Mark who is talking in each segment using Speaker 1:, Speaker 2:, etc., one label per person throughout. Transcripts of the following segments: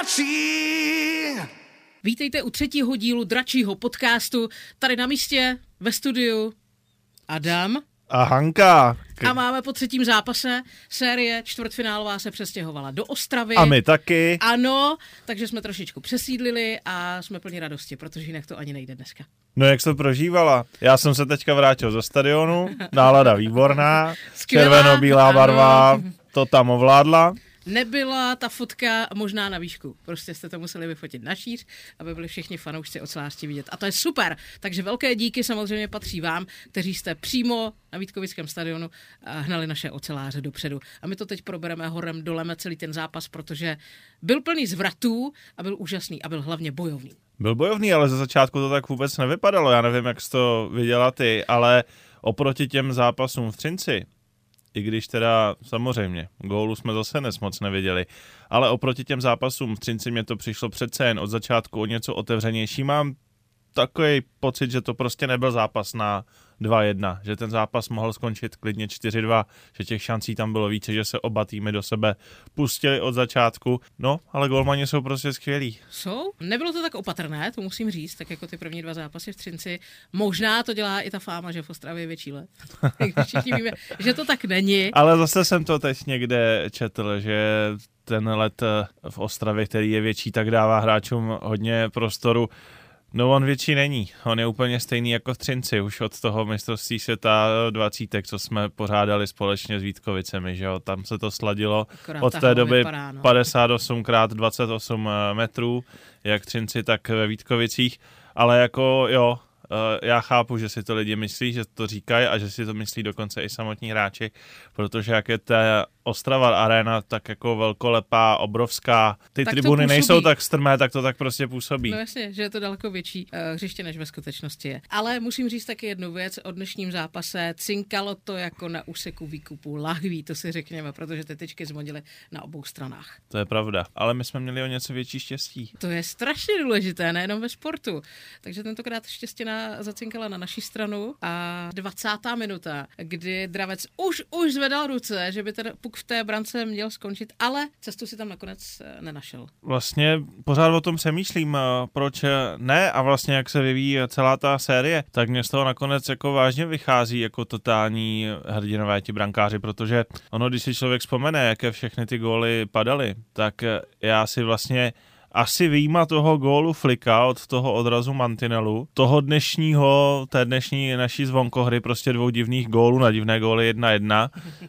Speaker 1: Dračí.
Speaker 2: Vítejte u třetího dílu dračího podcastu. Tady na místě, ve studiu, Adam.
Speaker 3: A Hanka.
Speaker 2: A máme po třetím zápase série čtvrtfinálová se přestěhovala do Ostravy.
Speaker 3: A my taky.
Speaker 2: Ano, takže jsme trošičku přesídlili a jsme plní radosti, protože jinak to ani nejde dneska.
Speaker 3: No jak to prožívala? Já jsem se teďka vrátil ze stadionu, nálada výborná, červeno-bílá barva, to tam ovládla.
Speaker 2: Nebyla ta fotka možná na výšku. Prostě jste to museli vyfotit na šíř, aby byli všichni fanoušci ocelářství vidět. A to je super. Takže velké díky samozřejmě patří vám, kteří jste přímo na Vítkovickém stadionu hnali naše oceláře dopředu. A my to teď probereme horem doleme celý ten zápas, protože byl plný zvratů a byl úžasný a byl hlavně bojovný.
Speaker 3: Byl bojovný, ale ze začátku to tak vůbec nevypadalo. Já nevím, jak jsi to viděla ty, ale oproti těm zápasům v Třinci, i když teda samozřejmě, gólu jsme zase nes moc neviděli, ale oproti těm zápasům v Třinci mě to přišlo přece jen od začátku o něco otevřenější. Mám takový pocit, že to prostě nebyl zápas na 2-1, že ten zápas mohl skončit klidně 4-2, že těch šancí tam bylo více, že se oba týmy do sebe pustili od začátku. No, ale golmani jsou prostě skvělí.
Speaker 2: Jsou? Nebylo to tak opatrné, to musím říct, tak jako ty první dva zápasy v Třinci. Možná to dělá i ta fáma, že v Ostravě je větší let. Všichni víme, že to tak není.
Speaker 3: Ale zase jsem to teď někde četl, že ten let v Ostravě, který je větší, tak dává hráčům hodně prostoru. No on větší není. On je úplně stejný jako v Třinci. Už od toho mistrovství světa 20, co jsme pořádali společně s Vítkovicemi, že jo. Tam se to sladilo
Speaker 2: Akorát
Speaker 3: od té doby
Speaker 2: vypadá, no.
Speaker 3: 58 x 28 metrů, jak v Třinci, tak ve Vítkovicích. Ale jako jo, já chápu, že si to lidi myslí, že to říkají a že si to myslí dokonce i samotní hráči, protože jak je ta Ostrava arena tak jako velkolepá, obrovská, ty
Speaker 2: Tak
Speaker 3: tribuny nejsou tak strmé, tak to tak prostě působí.
Speaker 2: No jasně, že je to daleko větší uh, hřiště, než ve skutečnosti je. Ale musím říct taky jednu věc, o dnešním zápase cinkalo to jako na úseku výkupu lahví, to si řekněme, protože ty tyčky zmodily na obou stranách.
Speaker 3: To je pravda. Ale my jsme měli o něco větší štěstí.
Speaker 2: To je strašně důležité, nejenom ve sportu. Takže tentokrát zacinkala na naší stranu a 20. minuta, kdy Dravec už, už zvedal ruce, že by ten puk v té brance měl skončit, ale cestu si tam nakonec eh, nenašel.
Speaker 3: Vlastně pořád o tom přemýšlím, eh, proč eh, ne a vlastně jak se vyvíjí celá ta série, tak mě z toho nakonec jako vážně vychází jako totální hrdinové ti brankáři, protože ono, když si člověk vzpomene, jaké všechny ty góly padaly, tak já si vlastně asi výjima toho gólu Flika od toho odrazu Mantinelu, toho dnešního, té dnešní naší zvonkohry, prostě dvou divných gólů na divné góly 1-1,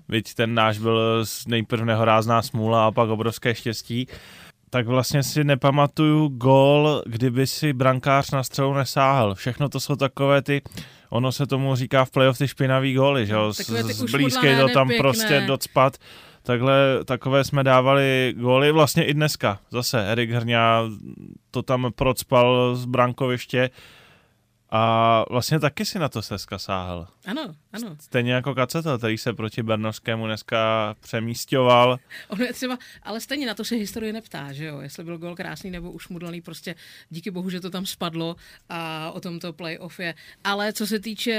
Speaker 3: byť ten náš byl z- nejprve nehorázná smůla a pak obrovské štěstí, tak vlastně si nepamatuju gól, kdyby si brankář na střelu nesáhl. Všechno to jsou takové ty, ono se tomu říká v playoff ty špinavý góly, že jo, z,
Speaker 2: Takové ty
Speaker 3: z blízké to tam
Speaker 2: nepěkné.
Speaker 3: prostě docpat. Takhle, takové jsme dávali góly vlastně i dneska. Zase Erik Hrňa to tam procpal z brankoviště a vlastně taky si na to Seska sáhl.
Speaker 2: Ano, ano.
Speaker 3: Stejně jako Kacetel, který se proti Bernovskému dneska přemístěval.
Speaker 2: Ono je třeba, ale stejně na to se historie neptá, že jo, jestli byl gol krásný nebo ušmudlaný, prostě díky bohu, že to tam spadlo a o tom to playoff je. Ale co se týče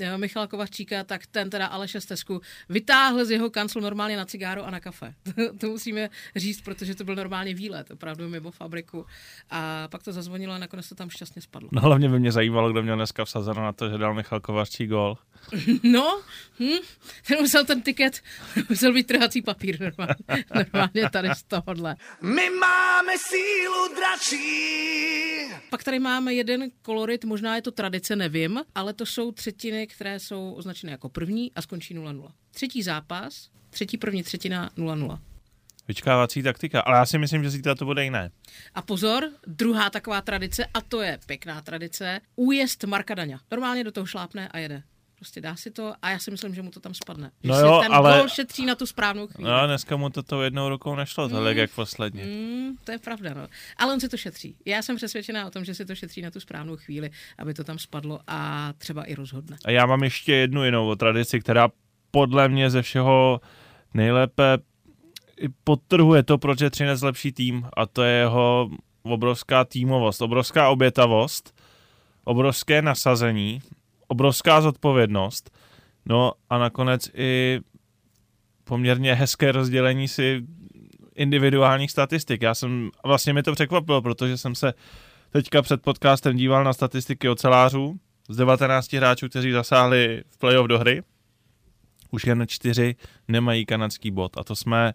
Speaker 2: eh, Michala Kovačíka, tak ten teda Aleše Stesku vytáhl z jeho kanclu normálně na cigáro a na kafe. To, to musíme říct, protože to byl normálně výlet, opravdu mimo fabriku. A pak to zazvonilo a nakonec to tam šťastně spadlo.
Speaker 3: No hlavně by mě zajímalo, kdo měl dneska vsazeno na to, že dal Michal Kovařčí gol.
Speaker 2: No, hm, ten musel ten tiket, musel být trhací papír normálně, normálně tady z tohohle.
Speaker 1: My máme sílu dračí.
Speaker 2: Pak tady máme jeden kolorit, možná je to tradice, nevím, ale to jsou třetiny, které jsou označené jako první a skončí 0-0. Třetí zápas, třetí první třetina 0-0.
Speaker 3: Vyčkávací taktika, ale já si myslím, že zítra to bude jiné.
Speaker 2: A pozor, druhá taková tradice, a to je pěkná tradice, újezd Marka Daňa. Normálně do toho šlápne a jede. Prostě dá si to a já si myslím, že mu to tam spadne. Že
Speaker 3: No
Speaker 2: si
Speaker 3: jo,
Speaker 2: ten
Speaker 3: ale-
Speaker 2: gol šetří na tu správnou chvíli.
Speaker 3: No, dneska mu to tou jednou rukou nešlo, tolik jak posledně.
Speaker 2: Mm, to je pravda, no. Ale on si to šetří. Já jsem přesvědčená o tom, že si to šetří na tu správnou chvíli, aby to tam spadlo a třeba i rozhodne.
Speaker 3: A já mám ještě jednu jinou tradici, která podle mě ze všeho nejlépe podtrhuje to, proč je Třinec lepší tým a to je jeho obrovská týmovost, obrovská obětavost, obrovské nasazení, obrovská zodpovědnost, no a nakonec i poměrně hezké rozdělení si individuálních statistik. Já jsem, vlastně mi to překvapilo, protože jsem se teďka před podcastem díval na statistiky ocelářů z 19 hráčů, kteří zasáhli v playoff do hry. Už jen čtyři nemají kanadský bod a to jsme,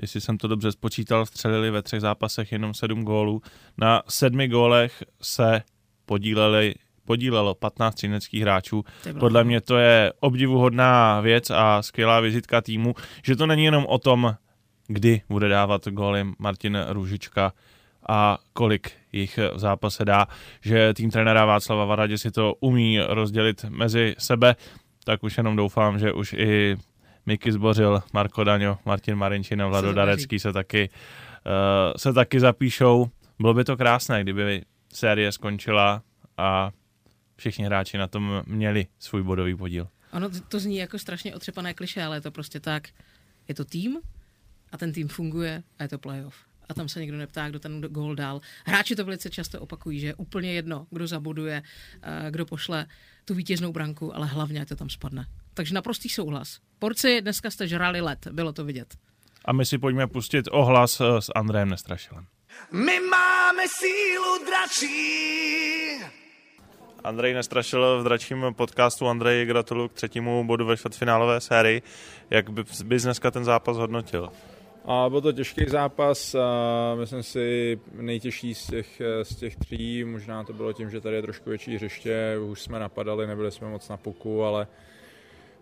Speaker 3: jestli jsem to dobře spočítal, střelili ve třech zápasech jenom sedm gólů. Na sedmi gólech se podíleli podílelo 15 třineckých hráčů. Podle mě to je obdivuhodná věc a skvělá vizitka týmu, že to není jenom o tom, kdy bude dávat góly Martin Růžička a kolik jich v zápase dá, že tým trenéra Václava Varadě si to umí rozdělit mezi sebe, tak už jenom doufám, že už i Miky Zbořil, Marko Daňo, Martin Marinčin a Vlado Darecký se taky, uh, se taky zapíšou. Bylo by to krásné, kdyby série skončila a všichni hráči na tom měli svůj bodový podíl.
Speaker 2: Ono to zní jako strašně otřepané kliše, ale je to prostě tak, je to tým a ten tým funguje a je to playoff. A tam se nikdo neptá, kdo ten gól dal. Hráči to velice často opakují, že je úplně jedno, kdo zabuduje, eh, kdo pošle tu vítěznou branku, ale hlavně, ať to tam spadne. Takže naprostý souhlas. Porci, dneska jste žrali let, bylo to vidět.
Speaker 3: A my si pojďme pustit ohlas eh, s Andrejem Nestrašilem.
Speaker 1: My máme sílu dračí.
Speaker 3: Andrej Nestrašil v dračím podcastu. Andrej, gratuluju k třetímu bodu ve čtvrtfinálové sérii. Jak bys dneska ten zápas hodnotil?
Speaker 4: A byl to těžký zápas, a myslím si nejtěžší z těch, z těch tří, možná to bylo tím, že tady je trošku větší hřiště, už jsme napadali, nebyli jsme moc na puku, ale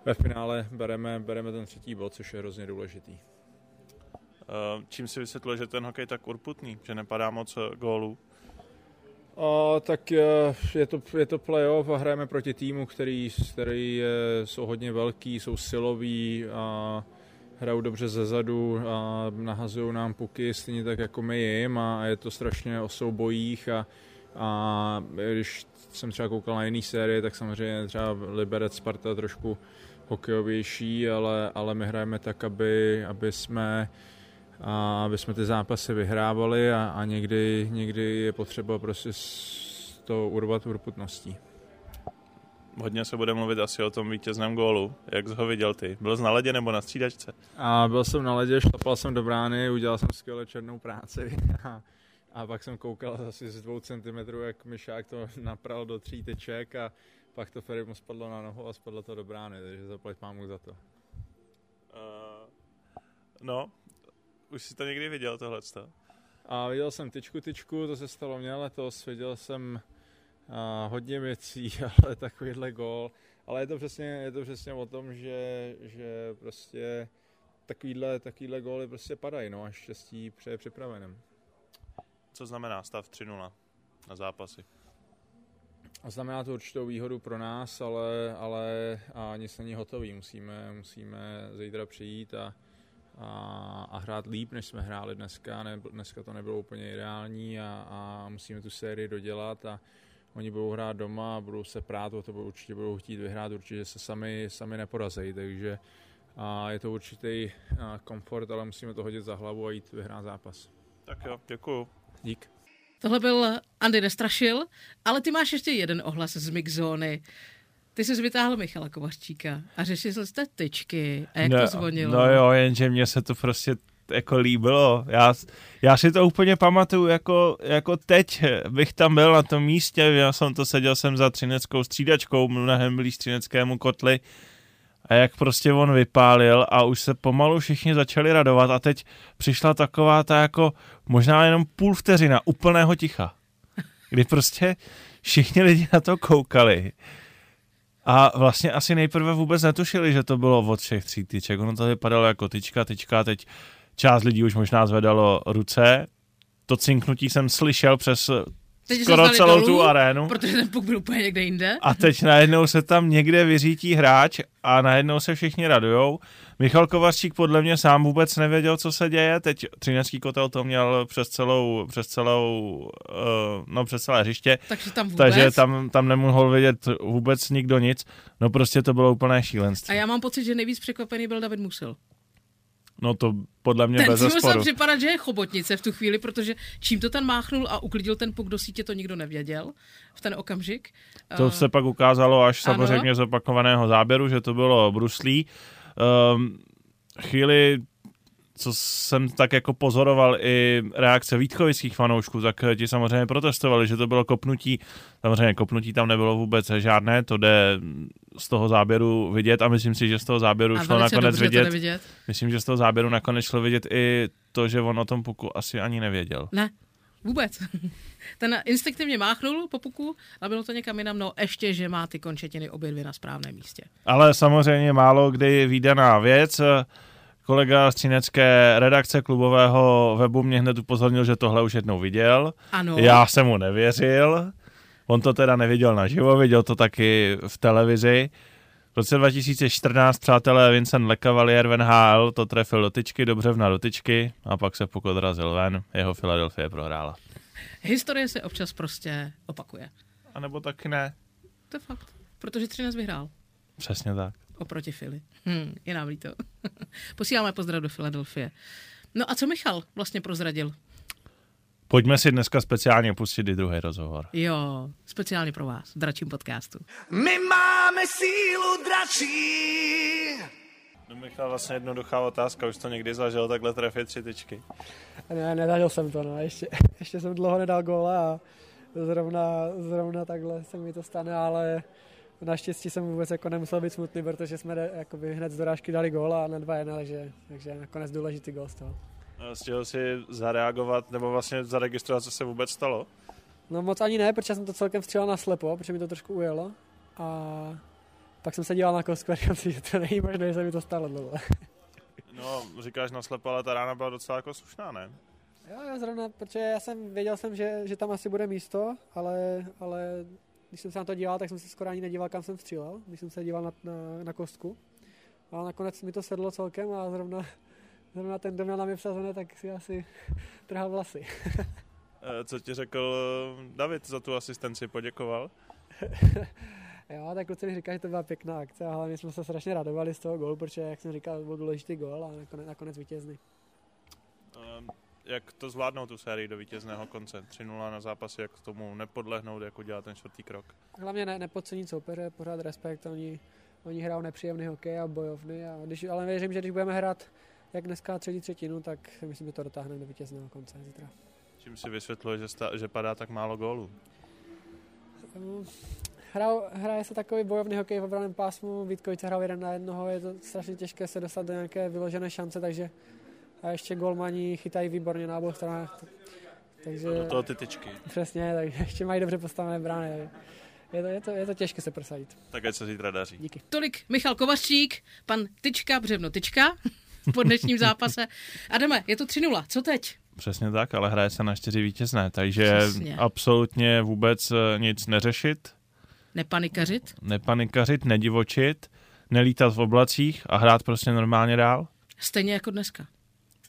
Speaker 4: ve finále bereme, bereme ten třetí bod, což je hrozně důležitý.
Speaker 3: Čím si vysvětluje, že ten hokej tak urputný, že nepadá moc gólů?
Speaker 4: A, tak je to, je to playoff a hrajeme proti týmu, který, který je, jsou hodně velký, jsou siloví a hrajou dobře ze zadu a nahazují nám puky stejně tak jako my jim a je to strašně o soubojích a, a když jsem třeba koukal na jiný série, tak samozřejmě třeba Liberec Sparta trošku hokejovější, ale, ale my hrajeme tak, aby, aby jsme a aby jsme ty zápasy vyhrávali a, a někdy, někdy je potřeba prostě to urvat urputností.
Speaker 3: Hodně se bude mluvit asi o tom vítězném gólu. Jak jsi ho viděl ty? Byl jsi na ledě nebo na střídačce?
Speaker 4: A byl jsem na ledě, šlapal jsem do brány, udělal jsem skvěle černou práci. A, a pak jsem koukal asi z dvou centimetrů, jak Myšák to napral do tří teček a pak to Ferry mu spadlo na nohu a spadlo to do brány, takže zaplať mámu za to. Uh,
Speaker 3: no, už si to někdy viděl tohle?
Speaker 4: A viděl jsem tyčku tyčku, to se stalo mě letos, viděl jsem a, hodně věcí, ale takovýhle gól. Ale je to přesně, je to přesně o tom, že, že prostě takovýhle, takovýhle góly prostě padají, no a štěstí přeje připraveným.
Speaker 3: Co znamená stav 3-0 na zápasy?
Speaker 4: A znamená to určitou výhodu pro nás, ale, ale a nic není hotový. Musíme, musíme zítra přijít a, a, a hrát líp, než jsme hráli dneska. Ne, dneska to nebylo úplně ideální a, a musíme tu sérii dodělat a oni budou hrát doma a budou se prát o to, určitě budou chtít vyhrát, určitě se sami, sami neporazejí, takže a je to určitý komfort, ale musíme to hodit za hlavu a jít vyhrát zápas.
Speaker 3: Tak jo, děkuju.
Speaker 4: Dík.
Speaker 2: Tohle byl Andy Nestrašil, ale ty máš ještě jeden ohlas z Mixzóny. Ty jsi vytáhl Michala Kovařčíka a řešil jste tyčky a jak
Speaker 3: no,
Speaker 2: to zvonilo.
Speaker 3: No jo, jenže mně se to prostě jako líbilo. Já, já si to úplně pamatuju, jako, jako teď bych tam byl na tom místě, já jsem to seděl jsem za třineckou střídačkou, mnohem blíž třineckému kotli a jak prostě on vypálil a už se pomalu všichni začali radovat a teď přišla taková ta jako možná jenom půl vteřina úplného ticha, kdy prostě všichni lidi na to koukali a vlastně asi nejprve vůbec netušili, že to bylo od všech tří tyček. Ono to vypadalo jako tyčka, tyčka, teď část lidí už možná zvedalo ruce. To cinknutí jsem slyšel přes teď skoro celou dolů, tu arénu.
Speaker 2: Protože ten puk byl úplně někde jinde.
Speaker 3: A teď najednou se tam někde vyřítí hráč a najednou se všichni radujou. Michal Kovařčík podle mě sám vůbec nevěděl, co se děje. Teď Třinecký kotel to měl přes celou, přes celou, uh, no přes celé hřiště.
Speaker 2: Takže tam vůbec?
Speaker 3: Takže tam, tam nemohl vědět vůbec nikdo nic. No prostě to bylo úplné šílenství.
Speaker 2: A já mám pocit, že nejvíc překvapený byl David Musil.
Speaker 3: No to podle mě ten bez
Speaker 2: zesporu. musel připadat, že je chobotnice v tu chvíli, protože čím to ten máchnul a uklidil ten puk do sítě, to nikdo nevěděl v ten okamžik.
Speaker 3: To uh, se pak ukázalo až ano. samozřejmě z opakovaného záběru, že to bylo bruslí. Um, chvíli co jsem tak jako pozoroval i reakce vítkovických fanoušků, tak ti samozřejmě protestovali, že to bylo kopnutí. Samozřejmě kopnutí tam nebylo vůbec žádné, to jde z toho záběru vidět a myslím si, že z toho záběru
Speaker 2: A
Speaker 3: šlo nakonec vidět.
Speaker 2: vidět.
Speaker 3: Myslím, že z toho záběru nakonec šlo vidět i to, že on o tom puku asi ani nevěděl.
Speaker 2: Ne, vůbec. Ten instinktivně máchnul po puku a bylo to někam jinam, no ještě, že má ty končetiny obě dvě na správném místě.
Speaker 3: Ale samozřejmě málo kdy výdaná věc. Kolega z Třinecké redakce klubového webu mě hned upozornil, že tohle už jednou viděl.
Speaker 2: Ano.
Speaker 3: Já jsem mu nevěřil. On to teda neviděl naživo, viděl to taky v televizi. V roce 2014 přátelé Vincent Lecavalier v NHL to trefil do tyčky, dobře v dotyčky a pak se puk odrazil ven. Jeho Philadelphia prohrála.
Speaker 2: Historie se občas prostě opakuje.
Speaker 3: A nebo taky ne.
Speaker 2: To je fakt. Protože Třinec vyhrál
Speaker 3: Přesně tak.
Speaker 2: Oproti Fili. Hm, je nám líto. Posíláme pozdrav do Filadelfie. No a co Michal vlastně prozradil?
Speaker 3: Pojďme si dneska speciálně pustit i druhý rozhovor.
Speaker 2: Jo, speciálně pro vás, v dračím podcastu.
Speaker 1: My máme sílu dračí.
Speaker 3: No Michal, vlastně jednoduchá otázka, už to někdy zažil takhle trefit tři tyčky.
Speaker 5: Ne, nezažil jsem to, no. Ještě, ještě jsem dlouho nedal góla a zrovna, zrovna takhle se mi to stane, ale naštěstí jsem vůbec jako nemusel být smutný, protože jsme jakoby hned z dorážky dali góla a na 2-1, takže, takže nakonec důležitý gól z toho.
Speaker 3: Stihl si zareagovat nebo vlastně zaregistrovat, co se vůbec stalo?
Speaker 5: No moc ani ne, protože jsem to celkem střílel na slepo, protože mi to trošku ujelo a pak jsem se díval na kostku a říkám si, že to není možné, že se mi to stalo dlouho.
Speaker 3: No, říkáš naslepo, ale ta rána byla docela jako slušná, ne?
Speaker 5: Jo, jo, zrovna, protože já jsem věděl jsem, že, že tam asi bude místo, ale, ale když jsem se na to díval, tak jsem se skoro ani nedíval, kam jsem střílel, když jsem se díval na, na, na kostku. Ale nakonec mi to sedlo celkem a zrovna, zrovna ten, kdo měl na mě vsazené, tak si asi trhal vlasy.
Speaker 3: Eh, Co ti řekl David za tu asistenci, poděkoval?
Speaker 5: Jo, tak kluci mi říkali, že to byla pěkná akce a hlavně jsme se strašně radovali z toho gólu, protože, jak jsem říkal, byl důležitý gól a nakonec, nakonec vítězný.
Speaker 3: Jak to zvládnout tu sérii do vítězného konce? 3-0 na zápasy, jak tomu nepodlehnout, jak udělat ten čtvrtý krok?
Speaker 5: Hlavně ne, nepodcenit soupeře, pořád respekt, oni, oni hrajou nepříjemný hokej a bojovný, a když, ale věřím, že když budeme hrát jak dneska třetí třetinu, tak si myslím, že to dotáhneme do vítězného konce zítra.
Speaker 3: Čím si vysvětluje, že, sta- že padá tak málo gólů?
Speaker 5: Mm, Hrajou, hraje se takový bojovný hokej v obraném pásmu, Vítkovice hrajou jeden na jednoho, je to strašně těžké se dostat do nějaké vyložené šance, takže a ještě golmani chytají výborně na obou stranách. Takže
Speaker 3: Do toho ty tyčky.
Speaker 5: přesně, takže ještě mají dobře postavené brány. Je to, je, to, je to těžké se prosadit.
Speaker 3: Tak ať se zítra daří.
Speaker 5: Díky.
Speaker 2: Tolik Michal Kovařík, pan Tyčka, Břevno Tyčka po dnešním zápase. Adame, je to 3-0, co teď?
Speaker 3: Přesně tak, ale hraje se na čtyři vítězné, takže
Speaker 2: Přesně.
Speaker 3: absolutně vůbec eh, nic neřešit,
Speaker 2: Nepanikařit?
Speaker 3: nepanikařit, nedivočit, nelítat v oblacích a hrát prostě normálně dál.
Speaker 2: Stejně jako dneska.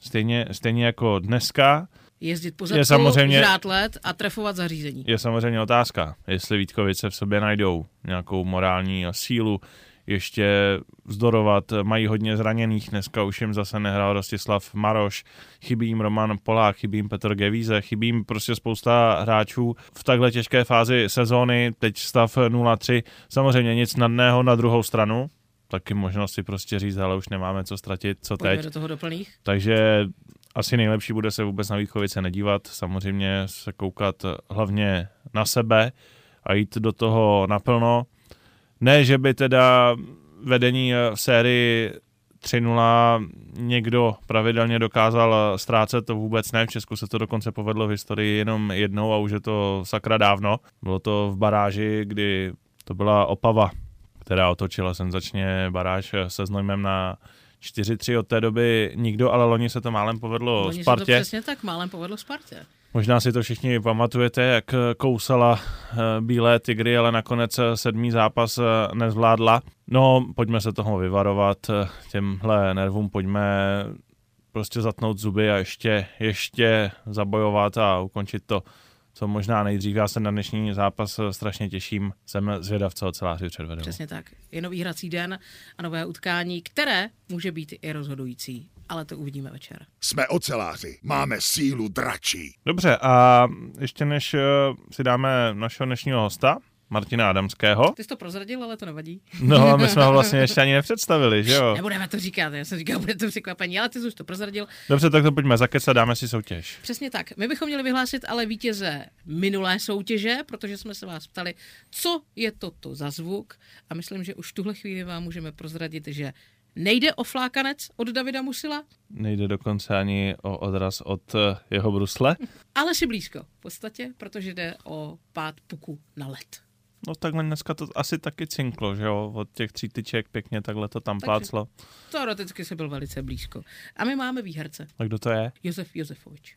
Speaker 3: Stejně, stejně jako dneska
Speaker 2: Jezdit po
Speaker 3: Je samozřejmě-
Speaker 2: let a trefovat zařízení.
Speaker 3: je samozřejmě otázka, jestli Vítkovice v sobě najdou nějakou morální sílu, ještě vzdorovat, mají hodně zraněných, dneska už jim zase nehrál Rostislav Maroš, chybí jim Roman Polák, chybí jim Petr Gevíze, chybí jim prostě spousta hráčů v takhle těžké fázi sezóny, teď stav 0-3, samozřejmě nic nadného na druhou stranu, taky možnost si prostě říct, ale už nemáme co ztratit, co
Speaker 2: Pojďme
Speaker 3: teď.
Speaker 2: do toho doplných.
Speaker 3: Takže asi nejlepší bude se vůbec na Vítkovice nedívat, samozřejmě se koukat hlavně na sebe a jít do toho naplno. Ne, že by teda vedení v sérii 3-0 někdo pravidelně dokázal ztrácet, to vůbec ne. V Česku se to dokonce povedlo v historii jenom jednou a už je to sakra dávno. Bylo to v baráži, kdy to byla Opava, která otočila senzačně baráž se Znojmem na 4-3 od té doby nikdo, ale loni se to málem povedlo
Speaker 2: Oni se to
Speaker 3: Spartě.
Speaker 2: přesně tak málem povedlo Spartě.
Speaker 3: Možná si to všichni pamatujete, jak kousala eh, bílé tygry, ale nakonec eh, sedmý zápas eh, nezvládla. No, pojďme se toho vyvarovat, těmhle nervům pojďme prostě zatnout zuby a ještě, ještě zabojovat a ukončit to, co možná nejdřív. Já se na dnešní zápas eh, strašně těším, jsem zvědav, co oceláři předvedou.
Speaker 2: Přesně tak. Je nový hrací den a nové utkání, které může být i rozhodující. Ale to uvidíme večer.
Speaker 6: Jsme oceláři, máme sílu dračí.
Speaker 3: Dobře, a ještě než eh, si dáme našeho dnešního hosta, Martina Adamského.
Speaker 2: Ty jsi to prozradil, ale to nevadí.
Speaker 3: No a my jsme ho vlastně ještě ani nepředstavili, že jo?
Speaker 2: Nebudeme to říkat, já jsem říkal, bude to překvapení, ale ty jsi už to prozradil.
Speaker 3: Dobře, tak to pojďme zakecat, dáme si soutěž.
Speaker 2: Přesně tak. My bychom měli vyhlásit ale vítěze minulé soutěže, protože jsme se vás ptali, co je toto za zvuk. A myslím, že už tuhle chvíli vám můžeme prozradit, že nejde o flákanec od Davida Musila,
Speaker 3: Nejde dokonce ani o odraz od eh, jeho brusle.
Speaker 2: ale si blízko v podstatě, protože jde o pád puku na led.
Speaker 3: No takhle dneska to asi taky cinklo, že jo? Od těch tří tyček pěkně takhle to tam
Speaker 2: Takže-
Speaker 3: pláclo.
Speaker 2: Teoreticky se byl velice blízko. A my máme výherce.
Speaker 3: A kdo to je?
Speaker 2: Josef Josefovič.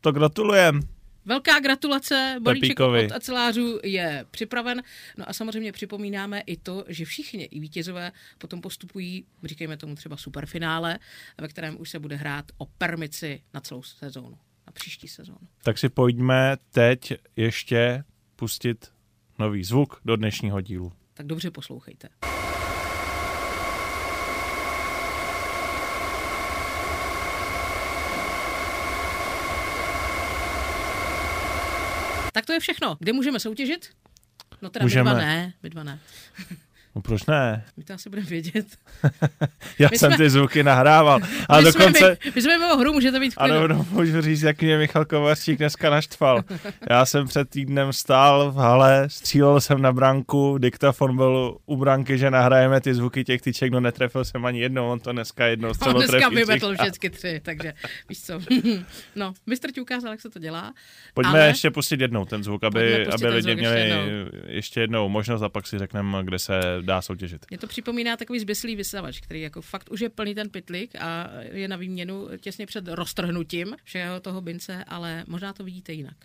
Speaker 3: To gratulujem.
Speaker 2: Velká gratulace, balíček od acelářů je připraven. No a samozřejmě připomínáme i to, že všichni i vítězové potom postupují, říkejme tomu třeba superfinále, ve kterém už se bude hrát o permici na celou sezónu, na příští sezónu.
Speaker 3: Tak si pojďme teď ještě pustit nový zvuk do dnešního dílu.
Speaker 2: Tak dobře poslouchejte. Tak to je všechno. Kde můžeme soutěžit? No teda
Speaker 3: Můžeme.
Speaker 2: my dva ne, my dva ne.
Speaker 3: No proč ne?
Speaker 2: My to asi budeme vědět.
Speaker 3: Já
Speaker 2: My
Speaker 3: jsem
Speaker 2: jsme-
Speaker 3: ty zvuky nahrával. A
Speaker 2: my,
Speaker 3: dokonce...
Speaker 2: jsme, my, my jsme mimo hru, můžete být v
Speaker 3: A
Speaker 2: klidu.
Speaker 3: rovnou můžu říct, jak mě Michal Kovařík dneska naštval. Já jsem před týdnem stál v hale, střílel jsem na branku, diktafon byl u branky, že nahrajeme ty zvuky těch tyček, no netrefil jsem ani jednou, on to dneska jednou
Speaker 2: On
Speaker 3: střelo
Speaker 2: dneska
Speaker 3: trefí.
Speaker 2: vymetl všechny tři, takže víš co. no, mistr ti ukázal, jak se to dělá.
Speaker 3: Pojďme
Speaker 2: ale-
Speaker 3: ještě pustit jednou ten zvuk, aby, aby lidi
Speaker 2: zvuk ještě
Speaker 3: měli
Speaker 2: jednou.
Speaker 3: ještě jednou možnost a pak si řekneme, kde se dá soutěžit.
Speaker 2: Mě to připomíná takový zběsilý vysavač, který jako fakt už je plný ten pytlik a je na výměnu těsně před roztrhnutím všeho toho bince, ale možná to vidíte jinak.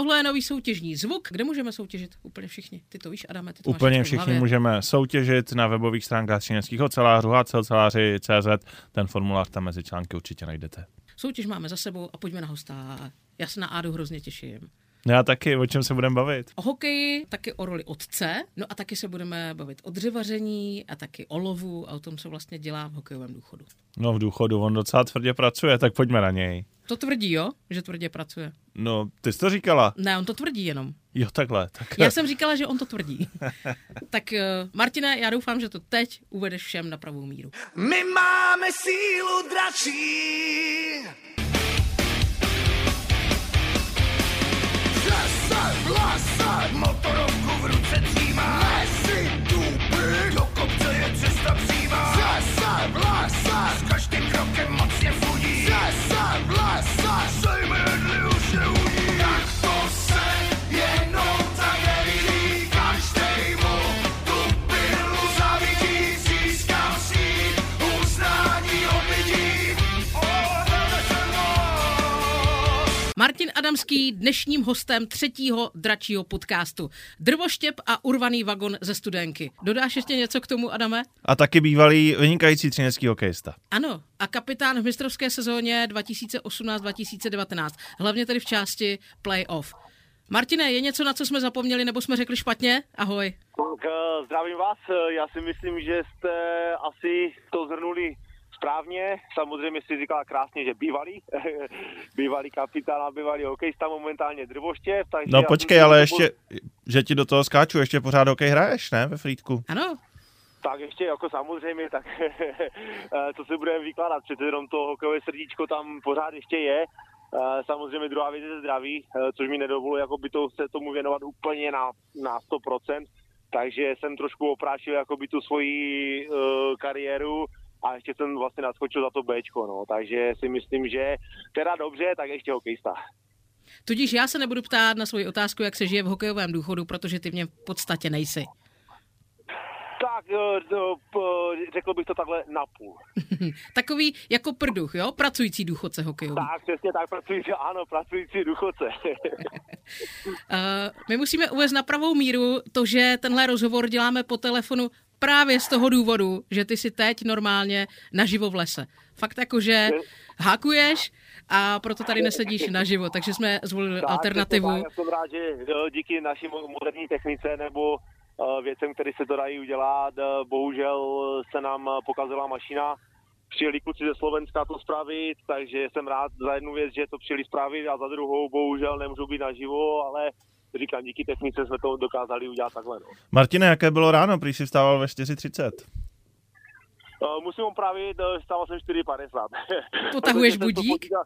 Speaker 2: Tohle je nový soutěžní zvuk, kde můžeme soutěžit úplně všichni. Ty to víš, Adame, ty to
Speaker 3: Úplně všichni
Speaker 2: hlavě.
Speaker 3: můžeme soutěžit na webových stránkách třineckých ocelářů a celceláři.cz. Ten formulář tam mezi články určitě najdete.
Speaker 2: Soutěž máme za sebou a pojďme na hosta. Já se na Ádu hrozně těším.
Speaker 3: Já taky, o čem se budeme bavit?
Speaker 2: O hokeji, taky o roli otce, no a taky se budeme bavit o dřevaření a taky o lovu a o tom, co vlastně dělá v hokejovém důchodu.
Speaker 3: No v důchodu, on docela tvrdě pracuje, tak pojďme na něj.
Speaker 2: To tvrdí, jo? Že tvrdě pracuje.
Speaker 3: No, ty jsi to říkala.
Speaker 2: Ne, on to tvrdí jenom.
Speaker 3: Jo, takhle. Tak...
Speaker 2: Já jsem říkala, že on to tvrdí. tak uh, Martine, já doufám, že to teď uvedeš všem na pravou míru.
Speaker 1: My máme sílu dračí.
Speaker 2: Adamský dnešním hostem třetího dračího podcastu. Drvoštěp a urvaný vagon ze studenky. Dodáš ještě něco k tomu, Adame?
Speaker 3: A taky bývalý vynikající třinecký hokejista.
Speaker 2: Ano, a kapitán v mistrovské sezóně 2018-2019, hlavně tedy v části playoff. Martine, je něco, na co jsme zapomněli, nebo jsme řekli špatně? Ahoj.
Speaker 7: Tak eh, zdravím vás, Eh, já si myslím, že jste asi to zhrnuli správně. Samozřejmě si říkala krásně, že bývalý, bývalý kapitán a bývalý hokejista, momentálně drvoštěv. Takže
Speaker 3: No počkej, ale
Speaker 7: to
Speaker 3: ještě, že ti do toho skáču, ještě pořád hokej hraješ, ne, ve Frýdku?
Speaker 2: Ano,
Speaker 7: Tak ještě jako samozřejmě, tak co si budeme vykládat, přece jenom to hokejové srdíčko tam pořád ještě je. Eh, Samozřejmě druhá věc je zdraví, eh, což mi nedovoluje jako by to, se tomu věnovat úplně na, na 100%. Takže jsem trošku oprášil jako by tu svoji uh, kariéru a ještě jsem vlastně naskočil za to Bčko, no. Takže si myslím, že teda dobře, tak ještě hokejista.
Speaker 2: tudíž já se nebudu ptát na svoji otázku, jak se žije v hokejovém důchodu, protože ty v něm v podstatě nejsi.
Speaker 7: Tak, eh, řekl bych to takhle na půl.
Speaker 2: Takový jako prduch, jo? Pracující důchodce hokejový.
Speaker 7: Tak, přesně tak, pracující, ano, pracující důchodce.
Speaker 2: Uh, my musíme uvést na pravou míru to, že tenhle rozhovor děláme po telefonu právě z toho důvodu, že ty si teď normálně naživo v lese. Fakt jako, že hákuješ a proto tady nesedíš naživo, takže jsme zvolili
Speaker 7: Tak,
Speaker 2: alternativu.
Speaker 7: Tak, já jsem rád, že eh, díky naší mo- moderní technice nebo uh, věcem, které se to dají udělat. Uh, bohužel se nám uh, pokazila mašina, přijeli kluci ze Slovenska to spravit, takže jsem rád za jednu věc, že to přijeli spravit a za druhou bohužel nemůžu být naživo, ale říkám, díky technice jsme to dokázali udělat takhle. No.
Speaker 3: Martine, jaké bylo ráno, když jsi vstával ve 4.30?
Speaker 7: Uh, musím opravit, uh, stával jsem 4,50.
Speaker 2: Potahuješ budík?
Speaker 7: Počítal,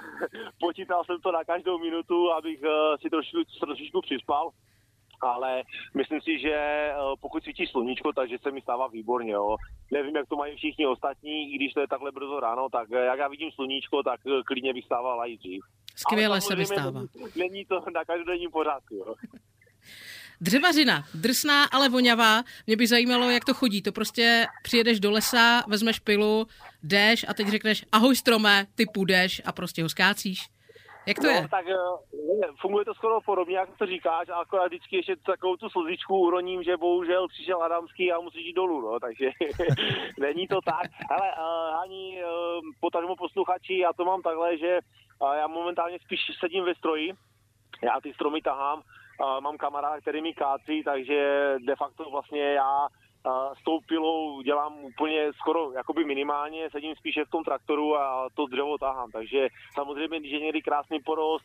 Speaker 7: počítal jsem to na každou minutu, abych uh, si trošku, trošičku přispal. Ale myslím si, že pokud svítí sluníčko, takže se mi stává výborně. Jo. Nevím, jak to mají všichni ostatní, i když to je takhle brzo ráno, tak jak já vidím sluníčko, tak klidně bych stával i dřív.
Speaker 2: Skvěle se vystává.
Speaker 7: Není, to na každodenním pořádku. Jo.
Speaker 2: Dřevařina, drsná, ale voňavá. Mě by zajímalo, jak to chodí. To prostě přijedeš do lesa, vezmeš pilu, jdeš a teď řekneš ahoj strome, ty půjdeš a prostě ho skácíš. Jak to je?
Speaker 7: No, tak eh, funguje to skoro podobně, jak to říkáš, a akorát vždycky ještě takovou tu slzičku uroním, že bohužel přišel Adamský a musíš jít dolů, no, takže není to tak. Ale uh, ani uh, potažmo posluchači, já to mám takhle, že uh, já momentálně spíš sedím ve stroji, já ty stromy tahám, uh, mám kamaráda, který mi kácí, takže de facto vlastně já a s tou pilou dělám úplně skoro jakoby minimálně, sedím spíše v tom traktoru a to dřevo tahám, takže samozřejmě, když je někdy krásný porost,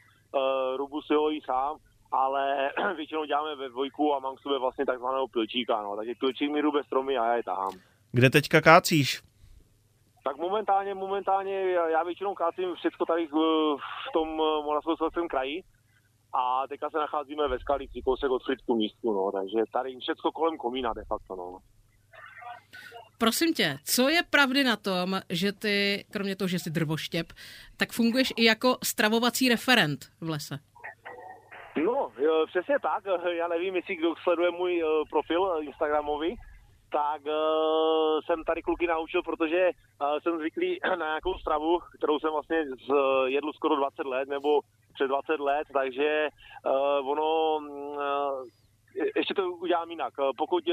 Speaker 7: rubu si ho i sám, ale většinou děláme ve dvojku a mám k sobě vlastně takzvaného pilčíka, no, takže pilčík mi rube stromy a já je tahám.
Speaker 3: Kde teďka kácíš?
Speaker 7: Tak momentálně, momentálně já většinou kácím všechno tady v tom eh, Moravskoslezském kraji a teďka se nacházíme ve Skalici, kousek od Frýdku místu, no, takže tady všechno kolem komína de facto, no.
Speaker 2: Prosím tě, co je pravdy na tom, že ty, kromě toho, že jsi drvoštěp, tak funguješ i jako stravovací referent v lese?
Speaker 7: No, přesně tak. Já nevím, jestli kdo sleduje můj eh, profil eh, Instagramový, tak uh, jsem tady kluky naučil, protože uh, jsem zvyklý na nějakou stravu, kterou jsem vlastně z, jedl skoro 20 let, nebo před 20 let, takže uh, ono uh, ještě to udělám jinak. Pokud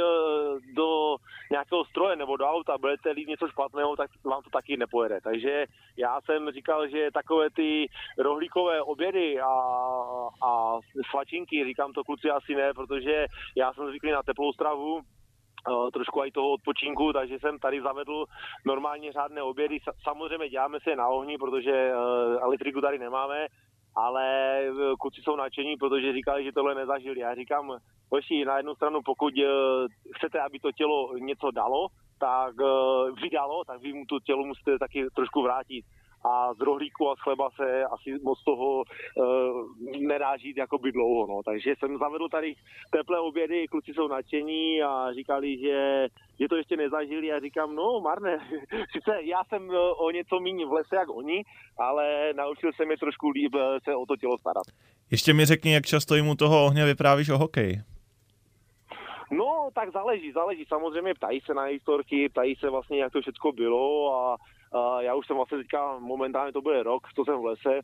Speaker 7: do nějakého stroje nebo do auta budete lít něco špatného, tak vám to taky nepojede. Takže já jsem říkal, že takové ty rohlíkové obědy a, a svačinky, říkám to kluci asi ne, protože já jsem zvyklý na teplou stravu, trošku i toho odpočinku, takže jsem tady zavedl normálně řádné obědy. Sa- Samozřejmě děláme se na ohni, protože eh, elektriku tady nemáme, ale eh, kluci jsou nadšení, protože říkali, že tohle nezažili. Já říkám, hoši, na jednu stranu, pokud eh, chcete, aby to tělo něco dalo, tak eh, vydalo, tak vy mu to tělo musíte taky trošku vrátit. A z rohlíku a z chleba se asi moc toho uh, nedá žít jakoby dlouho. No. Takže jsem zavedl tady teplé obědy, kluci jsou nadšení a říkali, že, že to ještě nezažili a říkám, no marné, sice já jsem eh, o něco méně v lese jak oni, ale naučil jsem je trošku líp eh, se o to tělo starat.
Speaker 3: Ještě mi řekni, jak často jim u toho ohně vyprávíš o hokeji.
Speaker 7: No, tak záleží, záleží. Samozřejmě ptají se na historky, ptají se vlastně, jak to všechno bylo a já už jsem vlastně teďka, momentálně to bude rok, co jsem v lese,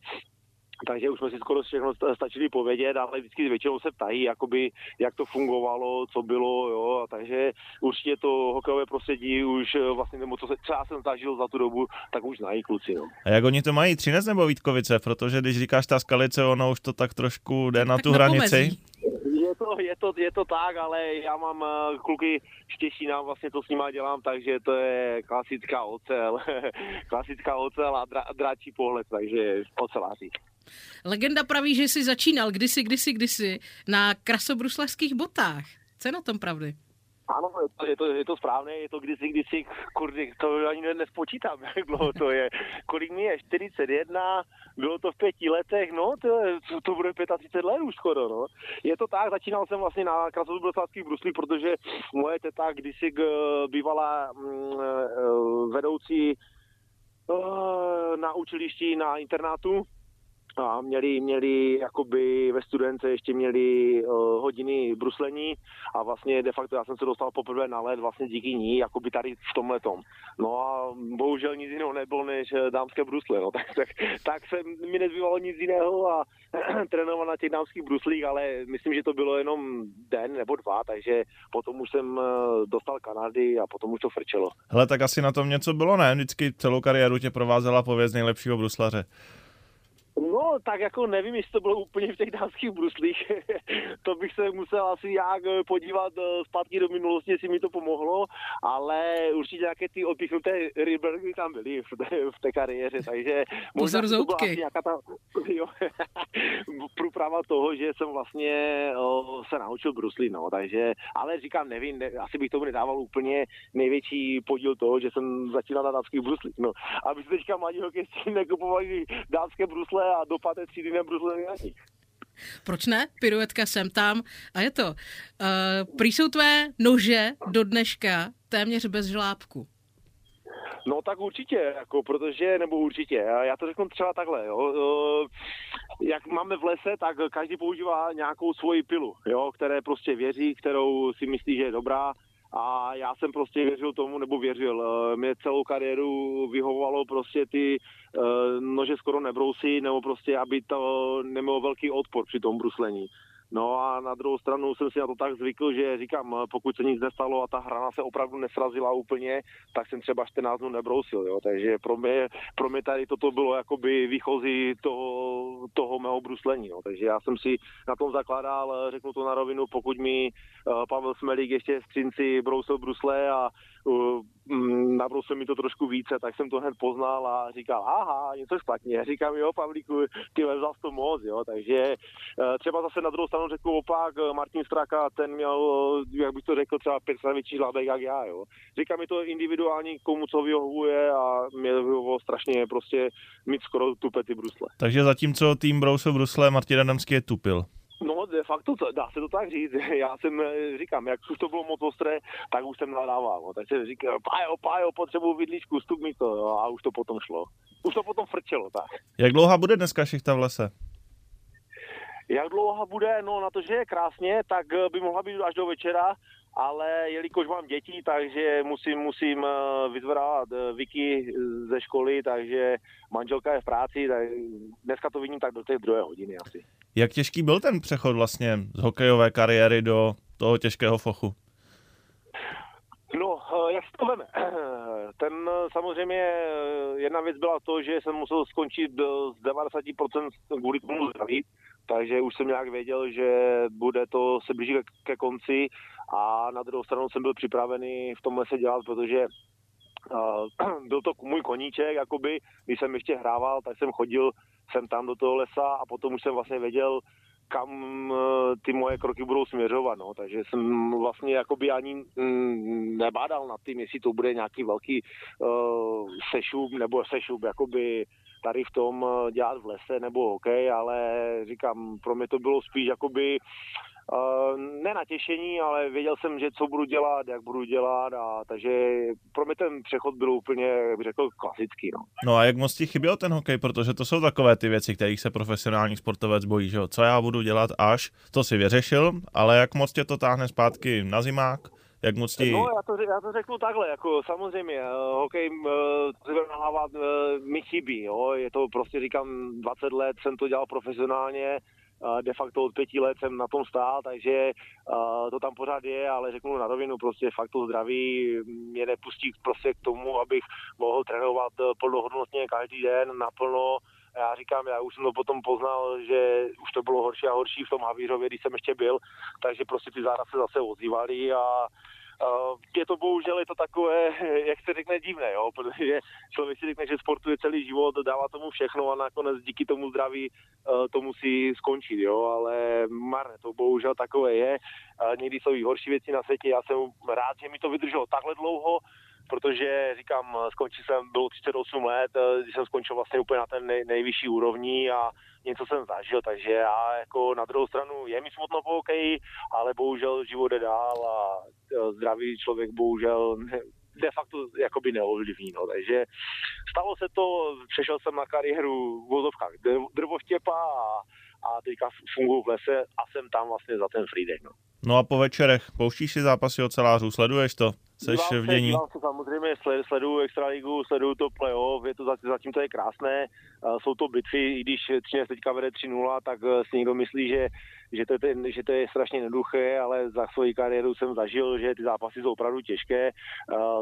Speaker 7: takže už jsme si skoro všechno sta- stačili povědět, ale vždycky většinou se ptají, jakoby, jak to fungovalo, co bylo, jo, a takže určitě to hokejové prostředí už eh, vlastně, nebo co se třeba jsem zažil za tu dobu, tak už znají kluci, no.
Speaker 3: A jak oni to mají, Třinec nebo Vítkovice? Protože když říkáš ta skalice, ono už to tak trošku jde na
Speaker 2: Tak
Speaker 3: tu hranici.
Speaker 2: pomezí.
Speaker 7: To, je, to, je to tak, ale já mám eh, kluky Štěšína, vlastně to s nima dělám, takže to je klasická ocel, klasická ocel a dra, dračí pohled, takže oceláři.
Speaker 2: Legenda praví, že jsi začínal kdysi, kdysi, kdysi na krasobruslařských botách. Co je na tom pravdy?
Speaker 7: Ano, je to, je to, je to správné, je to kdysi, kdysi, kurdy, to ani ne- nespočítám, jak dlouho to je. Kolik mi je? 41, bylo to v pěti letech, no, to, to, bude 35 let už skoro, no. Je to tak, začínal jsem vlastně na krasobruslařských bruslích, protože moje teta kdysi g- bývala mm, eh, vedoucí eh, na učilišti na internátu, a měli, měli jakoby ve studence ještě měli uh, hodiny bruslení a vlastně de facto já jsem se dostal poprvé na led vlastně díky ní, jakoby tady v tom. No a bohužel nic jiného nebylo než eh, dámské brusle, no tak, tak, tak se mi nezbývalo nic jiného a trénovat na těch dámských bruslích, ale myslím, že to bylo jenom den nebo dva, takže potom už jsem eh, dostal Kanady a potom už to frčelo.
Speaker 3: Hele, tak asi na tom něco bylo, ne? Vždycky celou kariéru tě provázela pověst nejlepšího bruslaře.
Speaker 7: No, tak jako nevím, jestli to bylo úplně v těch dánských bruslích. to bych se musel asi jak eh, podívat eh, zpátky do minulosti, jestli mi to pomohlo, ale určitě nějaké ty odpichnuté Rybbergy tam byly v té, v té kariéře, takže možná to byla asi nějaká ta jo, průprava toho, že jsem vlastně o, se naučil bruslit, no, takže, ale říkám, nevím, ne, asi bych tomu nedával úplně největší podíl toho, že jsem začínal na dánských bruslích, no. Aby si teďka mladí hokejisti nekupovali dánské brusle a do páté třídy nebruslený na nich.
Speaker 2: Proč ne? Piruetka sem tam a je to. Uh, prý jsou tvé nože do dneška téměř bez žlábku.
Speaker 7: No tak určitě, jako, protože, nebo určitě, já to řeknu třeba takhle, jo, eh, jak máme v lese, tak každý používá nějakou svoji pilu, jo, které prostě věří, kterou si myslí, že je dobrá a já jsem prostě věřil tomu, nebo věřil, eh, mě celou kariéru vyhovovalo prostě ty eh, nože skoro nebrousy, nebo prostě, aby to nemělo velký odpor při tom bruslení. No a na druhou stranu jsem si na to tak zvykl, že říkám, pokud se nic nestalo a ta hrana se opravdu nesrazila úplně, tak jsem třeba 14 dnů nebrousil, jo. Takže pro mě, pro mě tady toto bylo jakoby výchozí toho, toho mého bruslení, no. Takže já jsem si na tom zakládal, řeknu to na rovinu, pokud mi uh, Pavel Smelík ještě v Třinci brousil brusle a uh, nabrousil mi to trošku více, tak jsem to hned poznal a říkal, aha, něco špatně. Říkám, jo, Pavlíku, ty vzal to moc, jo, takže uh, třeba zase na druhou stranu řeknu opak, eh, Martin Straka, ten měl, eh, jak bych to řekl, třeba pětkrát větší žlábek jak já, jo. Říkám mi to individuální, komu co vyhovuje a mě vyhovovalo strašně prostě mít skoro tupé ty brusle.
Speaker 3: Takže zatímco tým Brousil Brusle, Martin Adamský je tupil.
Speaker 7: No, de facto, to, dá se to tak říct. Já jsem, eh, říkám, jak už to bylo moc ostré, tak už jsem nadával. No. Takže říkám, pájo, pájo, potřebuji vidličku, stup mi to. Jo, a už to potom šlo. Už to potom frčelo, tak.
Speaker 3: Jak dlouhá bude dneska šichta v lese?
Speaker 7: Jak dlouho bude? No na to, že je krásně, tak eh, by mohla být až do večera, ale jelikož mám děti, takže musím, musím eh, vyzvedávat eh, Vicky ze školy, takže manželka je v práci, tak dneska to vidím tak do té druhé hodiny asi.
Speaker 3: Jak těžký byl ten přechod vlastně z hokejové kariéry do toho těžkého fochu?
Speaker 7: No, jak se to veme? Ten samozřejmě jedna věc byla to, že jsem musel skončit z 90% kvůli tomu zdraví, takže už jsem nějak věděl, že bude to se blíží ke, ke konci a na druhou stranu jsem byl připravený v tomhle se dělat, protože uh, byl to můj koníček, jakoby, když jsem ještě hrával, tak jsem chodil jsem tam do toho lesa a potom už jsem vlastně věděl, kam ty moje kroky budou směřovat, no. takže jsem vlastně jakoby ani mm, nebádal nad tím, jestli to bude nějaký velký uh, sešup nebo sešup, jakoby tady v tom dělat v lese nebo hokej, ale říkám, pro mě to bylo spíš jakoby Uh, ne natěšení, ale věděl jsem, že co budu dělat, jak budu dělat, a takže pro mě ten přechod byl úplně, jak bych řekl, klasický. No.
Speaker 3: no a jak moc ti chyběl ten hokej, protože to jsou takové ty věci, kterých se profesionální sportovec bojí, že jo? Co já budu dělat až, to si vyřešil, ale jak moc tě to táhne zpátky na zimák? Jak moc ti...
Speaker 7: No, já to, já to řeknu takhle, jako samozřejmě, uh, hokej, uh, hlava uh, mi chybí, jo, je to prostě, říkám, 20 let jsem to dělal profesionálně, de facto od pěti let jsem na tom stál, takže to tam pořád je, ale řeknu na rovinu, prostě fakt to zdraví mě nepustí prostě k tomu, abych mohl trénovat plnohodnotně každý den naplno. Já říkám, já už jsem to potom poznal, že už to bylo horší a horší v tom Havířově, když jsem ještě byl, takže prostě ty záda se zase ozývaly a je to bohužel je to takové, jak se řekne, divné, jo? protože člověk si řekne, že sportuje celý život, dává tomu všechno a nakonec díky tomu zdraví uh, to musí skončit, jo? ale marné, to bohužel takové je. Uh, někdy jsou i horší věci na světě, já jsem rád, že mi to vydrželo takhle dlouho, protože říkám, skončil jsem, bylo 38 let, když jsem skončil vlastně úplně na ten nej, nejvyšší úrovni a něco jsem zažil, takže já jako na druhou stranu je mi smutno po hokeji, ale bohužel život jde dál a zdravý člověk bohužel de facto jakoby neovlivní, no. takže stalo se to, přešel jsem na kariéru v vozovkách drvoštěpa a, a teďka funguji v lese a jsem tam vlastně za ten freeday, no.
Speaker 3: No a po večerech pouštíš si zápasy ocelářů, sleduješ to? Seš v
Speaker 7: se,
Speaker 3: dění?
Speaker 7: dívám se samozřejmě, sled, sleduju Extraligu, sleduju to playoff, je to zatím, zatím to je krásné, jsou to bitvy, i když Třinec teďka vede 3-0, tak eh, si někdo myslí, že, že, to je, že to je strašně jednoduché, ale za svoji kariéru jsem zažil, že ty zápasy jsou opravdu těžké.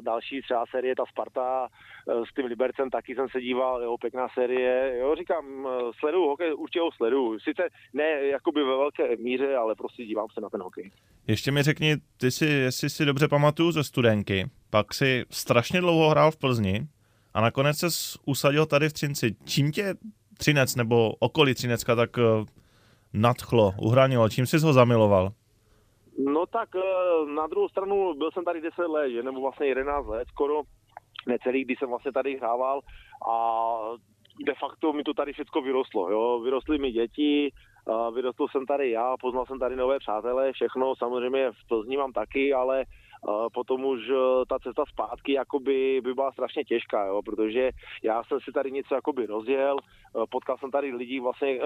Speaker 7: Další třeba série, ta Sparta eh, s tím Libercem, taky jsem se díval, jo, pěkná série, jo, říkám, eh, sleduju hokej, určitě ho sleduju, sice ne jakoby ve velké míře, ale prostě dívám se na ten hokej.
Speaker 3: Ještě mi řekni, ty si, jestli si dobře pamatuju ze studenky, pak si strašně dlouho hrál v Plzni a nakonec se usadil tady v Třinci. Čím tě Třinec nebo okolí Třinecka tak eh, nadchlo, uhranilo? Čím jsi ho zamiloval?
Speaker 7: No tak eh, na druhou stranu byl jsem tady 10 let, že? nebo vlastně 11 let skoro, necelý, kdy jsem vlastně tady hrával a de facto mi to tady všechno vyrostlo. Jo? Vyrostly mi děti, vyrostl jsem tady já, poznal jsem tady nové přátelé, všechno, samozřejmě v Plzni mám taky, ale a potom už eh, ta cesta zpátky jakoby by byla strašně těžká, jo? protože já jsem si tady něco jakoby rozjel, eh, potkal jsem tady lidi vlastně eh,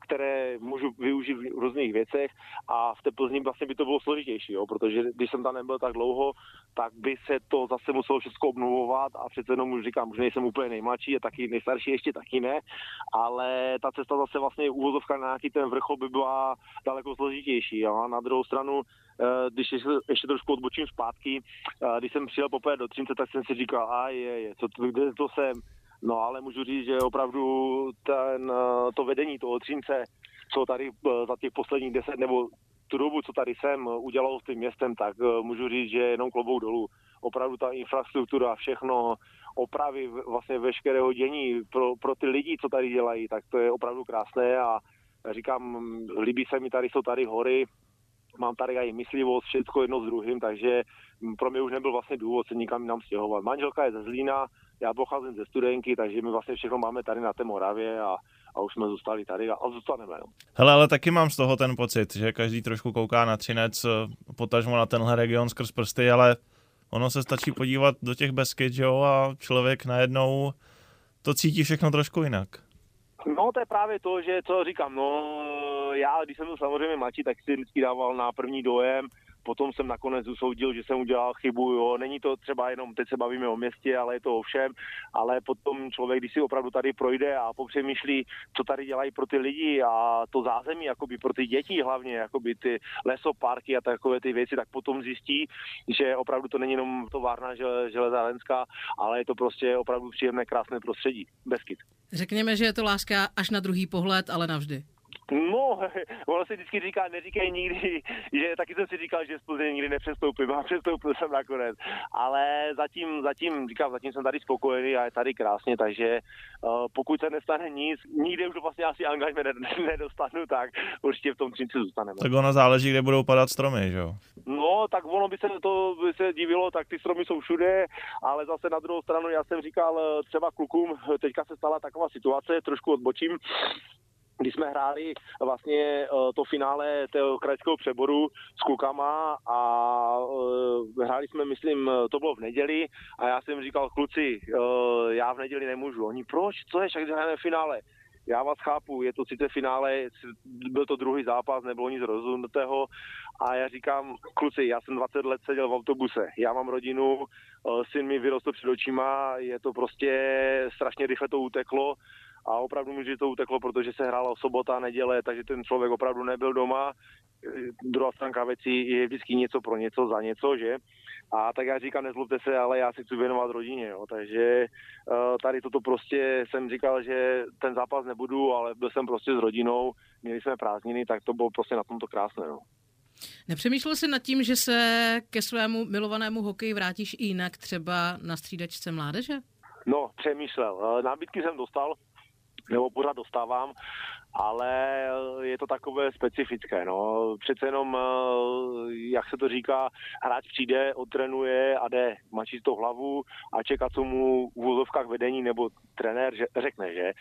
Speaker 7: které můžu využít v různých věcech a v té Plzni vlastně by to bylo složitější, jo, protože když jsem tam nebyl tak dlouho, tak by se to zase muselo všechno obnovovat a přece jenom už říkám, už nejsem úplně nejmladší a taky nejstarší ještě taky ne, ale ta cesta zase vlastně úvozovka na nějaký ten vrchol by byla daleko složitější. Jo. A na druhou stranu, eh, když ještě, ještě trošku odbočím zpátky, eh, když jsem přijel poprvé do Třince, tak jsem si říkal, a je, je, co, kde to jsem, No ale můžu říct, že opravdu ten, eh, to vedení toho Třince, co tady eh, za těch posledních deset nebo tu dobu, co tady jsem, eh, udělalo s tím městem, tak můžu říct, že jenom klobou dolů. Opravdu ta infrastruktura, všechno, opravy vlastně veškerého dění pro, pro ty lidi, co tady dělají, tak to je opravdu krásné a říkám, líbí se mi tady, jsou tady hory, mám tady i myslivost, všechno jedno s druhým, takže mm, pro mě už nebyl vlastně důvod se nikam jinam stěhovat. Manželka je ze Zlína, já pocházím ze studenky, takže my vlastně všechno máme tady na té Moravě a, a už jsme zůstali tady a, a zůstaneme. No.
Speaker 3: Hele, ale taky mám z toho ten pocit, že každý trošku kouká na Třinec, eh, potažmo na tenhle region skrz prsty, ale ono se stačí podívat do těch Beskyd, že jo, a člověk najednou to cítí všechno trošku jinak.
Speaker 7: No to je právě to, že co říkám, no já když jsem byl samozřejmě mladší, tak si vždycky dával na první dojem, potom jsem nakonec usoudil, že jsem udělal chybu, jo, není to třeba jenom, teď se bavíme o městě, ale je to o všem, ale potom člověk, když si opravdu tady projde a popřemýšlí, co tady dělají pro ty lidi a to zázemí, jakoby pro ty děti hlavně, jakoby ty lesoparky a takové ty věci, tak potom zjistí, že opravdu to není jenom továrna žele, železárenská, ale je to prostě opravdu příjemné, krásné prostředí. Beskyt.
Speaker 2: Řekněme, že je to láska až na druhý pohled, ale navždy.
Speaker 7: No, ono se vždycky říká, neříkej nikdy, že taky jsem si říkal, že z Plzně nikdy nepřestoupím a přestoupil jsem nakonec. Ale zatím, zatím, říkám, zatím jsem tady spokojený a je tady krásně, takže uh, pokud se nestane nic, nikde už vlastně asi angažme ne- nedostanu, tak určitě v tom Třinci zůstaneme.
Speaker 3: Tak ono záleží, kde budou padat stromy, že jo.
Speaker 7: No, tak ono by se to by se divilo, tak ty stromy jsou všude, ale zase na druhou stranu, já jsem říkal eh, třeba klukům, teďka se stala taková situace, trošku odbočím, když jsme hráli vlastně eh, to finále toho krajského přeboru s klukama a eh, hráli jsme, myslím, eh, to bylo v neděli a já jsem říkal, kluci, já v neděli nemůžu. Oni, proč? Co je, však hrajeme finále. Já vás chápu, je to sice finále, byl to druhý zápas, nebylo nic rozhodnutého a já říkám, kluci, já jsem 20 let seděl v autobuse, já mám rodinu, syn mi vyrostl před očima, je to prostě strašně rychle to uteklo a opravdu mi že to uteklo, protože se hrála sobota, neděle, takže ten člověk opravdu nebyl doma. Eh, Druhá stránka věcí je vždycky něco pro něco, za něco, že? A tak já říkám, nezlobte se, ale já si chci věnovat rodině, jo. takže uh, tady toto prostě jsem říkal, že ten zápas nebudu, ale byl jsem prostě s rodinou, měli jsme prázdniny, tak to bylo prostě na tomto krásné. No.
Speaker 2: Nepřemýšlel jsi nad tím, že se ke svému milovanému hokeji vrátíš i jinak, třeba na střídačce mládeže?
Speaker 7: No, přemýšlel. Eh, Nábytky jsem dostal, nebo pořád dostávám, ale je to takové specifické. No. Přece jenom, eh, jak se to říká, hráč přijde, odtrenuje a jde, mačí to hlavu a čeká, co mu v úvozovkách vedení nebo trenér řekne, že?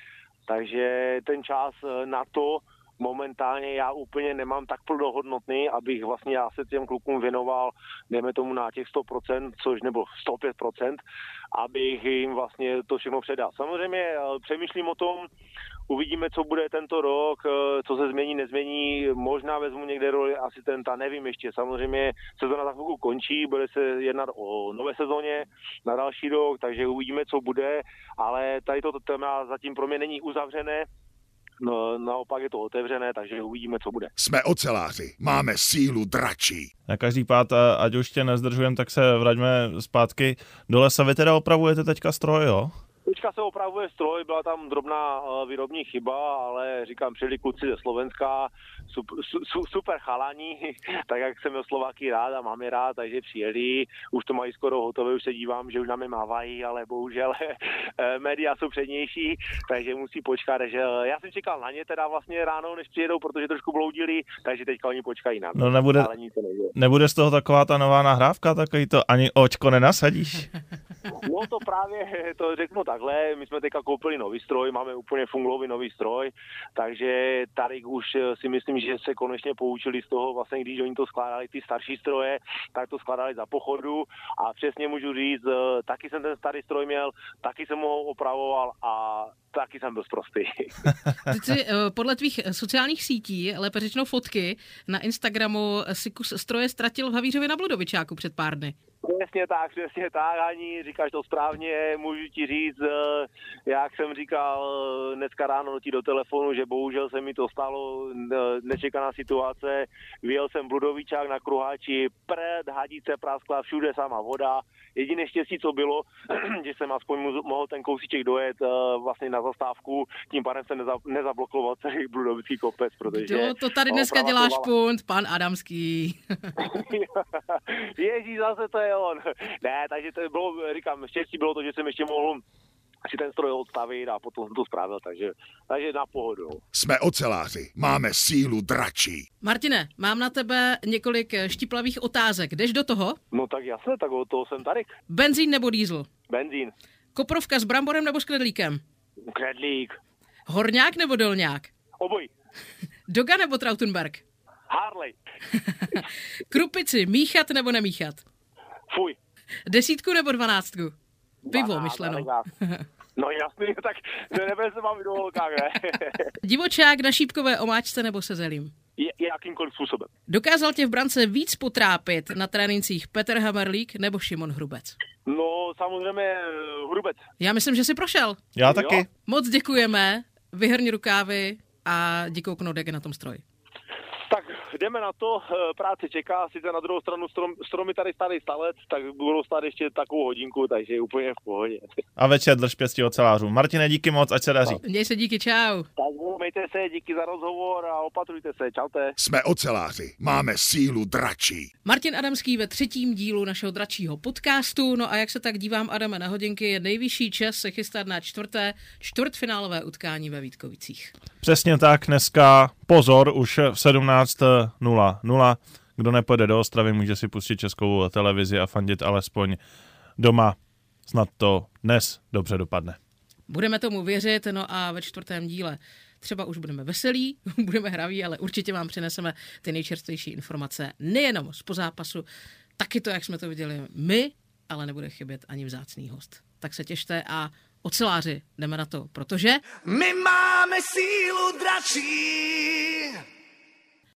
Speaker 7: Takže ten čas eh, na to, momentálně já úplně nemám tak plnohodnotný, abych vlastně já se těm klukům věnoval, dejme tomu na těch 100%, což nebo 105%, abych jim vlastně to všechno předal. Samozřejmě eh, přemýšlím o tom, Uvidíme, co bude tento rok, eh, co se změní, nezmění. Možná vezmu někde roli asistenta, nevím ještě. Samozřejmě sezona za chvilku končí, bude se jednat o nové sezóně na další rok, takže uvidíme, co bude, ale tady toto téma zatím pro mě není uzavřené, No, naopak je to otevřené, takže uvidíme, co bude.
Speaker 6: Jsme oceláři, máme sílu dračí.
Speaker 3: Na každý pád, ať už tě nezdržujeme, tak se vraťme zpátky do lesa. Vy teda opravujete teďka stroj, jo?
Speaker 7: Teďka se opravuje stroj, byla tam drobná uh, výrobní chyba, ale říkám, přijeli kluci ze Slovenska, super, su, super chalani, tak jak jsem měl Slováky rád a mám je rád, takže přijeli, už to mají skoro hotové, už se dívám, že už nám je mávají, ale bohužel eh, média jsou přednější, takže musí počkat, takže eh, já jsem čekal na ně teda vlastně ráno, než přijedou, protože trošku bloudili, takže teďka oni počkají na mě.
Speaker 3: No nebude, ale nic nebude z toho taková ta nová nahrávka, takový to ani očko nenasadíš?
Speaker 7: No to právě, to řeknu takhle, my jsme teďka koupili nový stroj, máme úplně fungový nový stroj, takže tady už eh, si myslím, že se konečně poučili z toho, vlastně když oni to skládali ty starší stroje, tak to skládali za pochodu a přesně můžu říct, eh, taky jsem ten starý stroj měl, taky jsem ho opravoval a taky jsem byl
Speaker 2: jsi eh, podle tvých sociálních sítí, lépe řečeno fotky, na Instagramu si kus stroje ztratil v Havířově na Bludovičáku před pár dny.
Speaker 7: Přesně tak, přesně tak, ani říkáš to správně, můžu ti říct, eh, jak jsem říkal eh, dneska ráno ti do telefonu, že bohužel se mi to stalo, nečekaná situace, vyjel jsem Bludovičák na kruháči, pred, hadice praskla, všude sama voda, jediné štěstí, co bylo, že jsem aspoň mohl ten kousíček dojet eh, vlastně na zastávku, tím pádem se neza, nezablokoval celý Bludovický kopec, protože...
Speaker 2: Jo, to tady dneska děláš punt, pan Adamský.
Speaker 7: Ježíš, zase to je on. Ne, takže to bylo, říkám, štěstí bylo to, že jsem ještě mohl si ten stroj odstavit a potom jsem to spravil, takže, takže na pohodu.
Speaker 6: Jsme oceláři, máme sílu dračí.
Speaker 2: Martine, mám na tebe několik štiplavých otázek. Jdeš do toho?
Speaker 7: No tak jasně, tak od toho jsem tady.
Speaker 2: Benzín nebo diesel?
Speaker 7: Benzín.
Speaker 2: Koprovka s bramborem nebo s kredlíkem?
Speaker 7: Kredlík.
Speaker 2: Horňák nebo dolňák?
Speaker 7: Obojí.
Speaker 2: Doga nebo Trautenberg?
Speaker 7: Harley.
Speaker 2: Krupici, míchat nebo nemíchat?
Speaker 7: Fuj.
Speaker 2: Desítku nebo dvanáctku? Pivo, myšleno.
Speaker 7: No jasný, tak nebude se mám do holkách, ne?
Speaker 2: Divočák na šípkové omáčce nebo se zelím?
Speaker 7: Je, jakýmkoliv způsobem.
Speaker 2: Dokázal tě v brance víc potrápit na trénincích Petr Hamerlík nebo Šimon Hrubec?
Speaker 7: No, samozřejmě Hrubec.
Speaker 2: Já myslím, že jsi prošel.
Speaker 3: Já taky. Jo.
Speaker 2: Moc děkujeme, vyhrni rukávy a děkuji Knodek na tom stroji
Speaker 7: jdeme na to, eh, práce čeká, sice na druhou stranu strom, stromy tady starý stalec, tak budou stát ještě takovou hodinku, takže je úplně v pohodě.
Speaker 3: A večer drž pěstí ocelářů. Martine, díky moc, ať se daří.
Speaker 2: Měj se díky, čau.
Speaker 7: Tak mějte se, díky za rozhovor a opatrujte se, čaute.
Speaker 6: Jsme oceláři, máme sílu dračí.
Speaker 2: Martin Adamský ve třetím dílu našeho dračího podcastu, no a jak se tak dívám, Adame, na hodinky, je nejvyšší čas se chystat na čtvrté, čtvrtfinálové utkání ve Vítkovicích.
Speaker 3: Přesně tak, dneska pozor, už v 17.00. Kdo nepojede do Ostravy, může si pustit českou televizi a fandit alespoň doma. Snad to dnes dobře dopadne.
Speaker 2: Budeme tomu věřit, no a ve čtvrtém díle třeba už budeme veselí, budeme hraví, ale určitě vám přineseme ty nejčerstvější informace nejenom z pozápasu, taky to, jak jsme to viděli my, ale nebude chybět ani vzácný host. Tak se těšte a oceláři, jdeme na to, protože...
Speaker 1: My máme sílu dračí!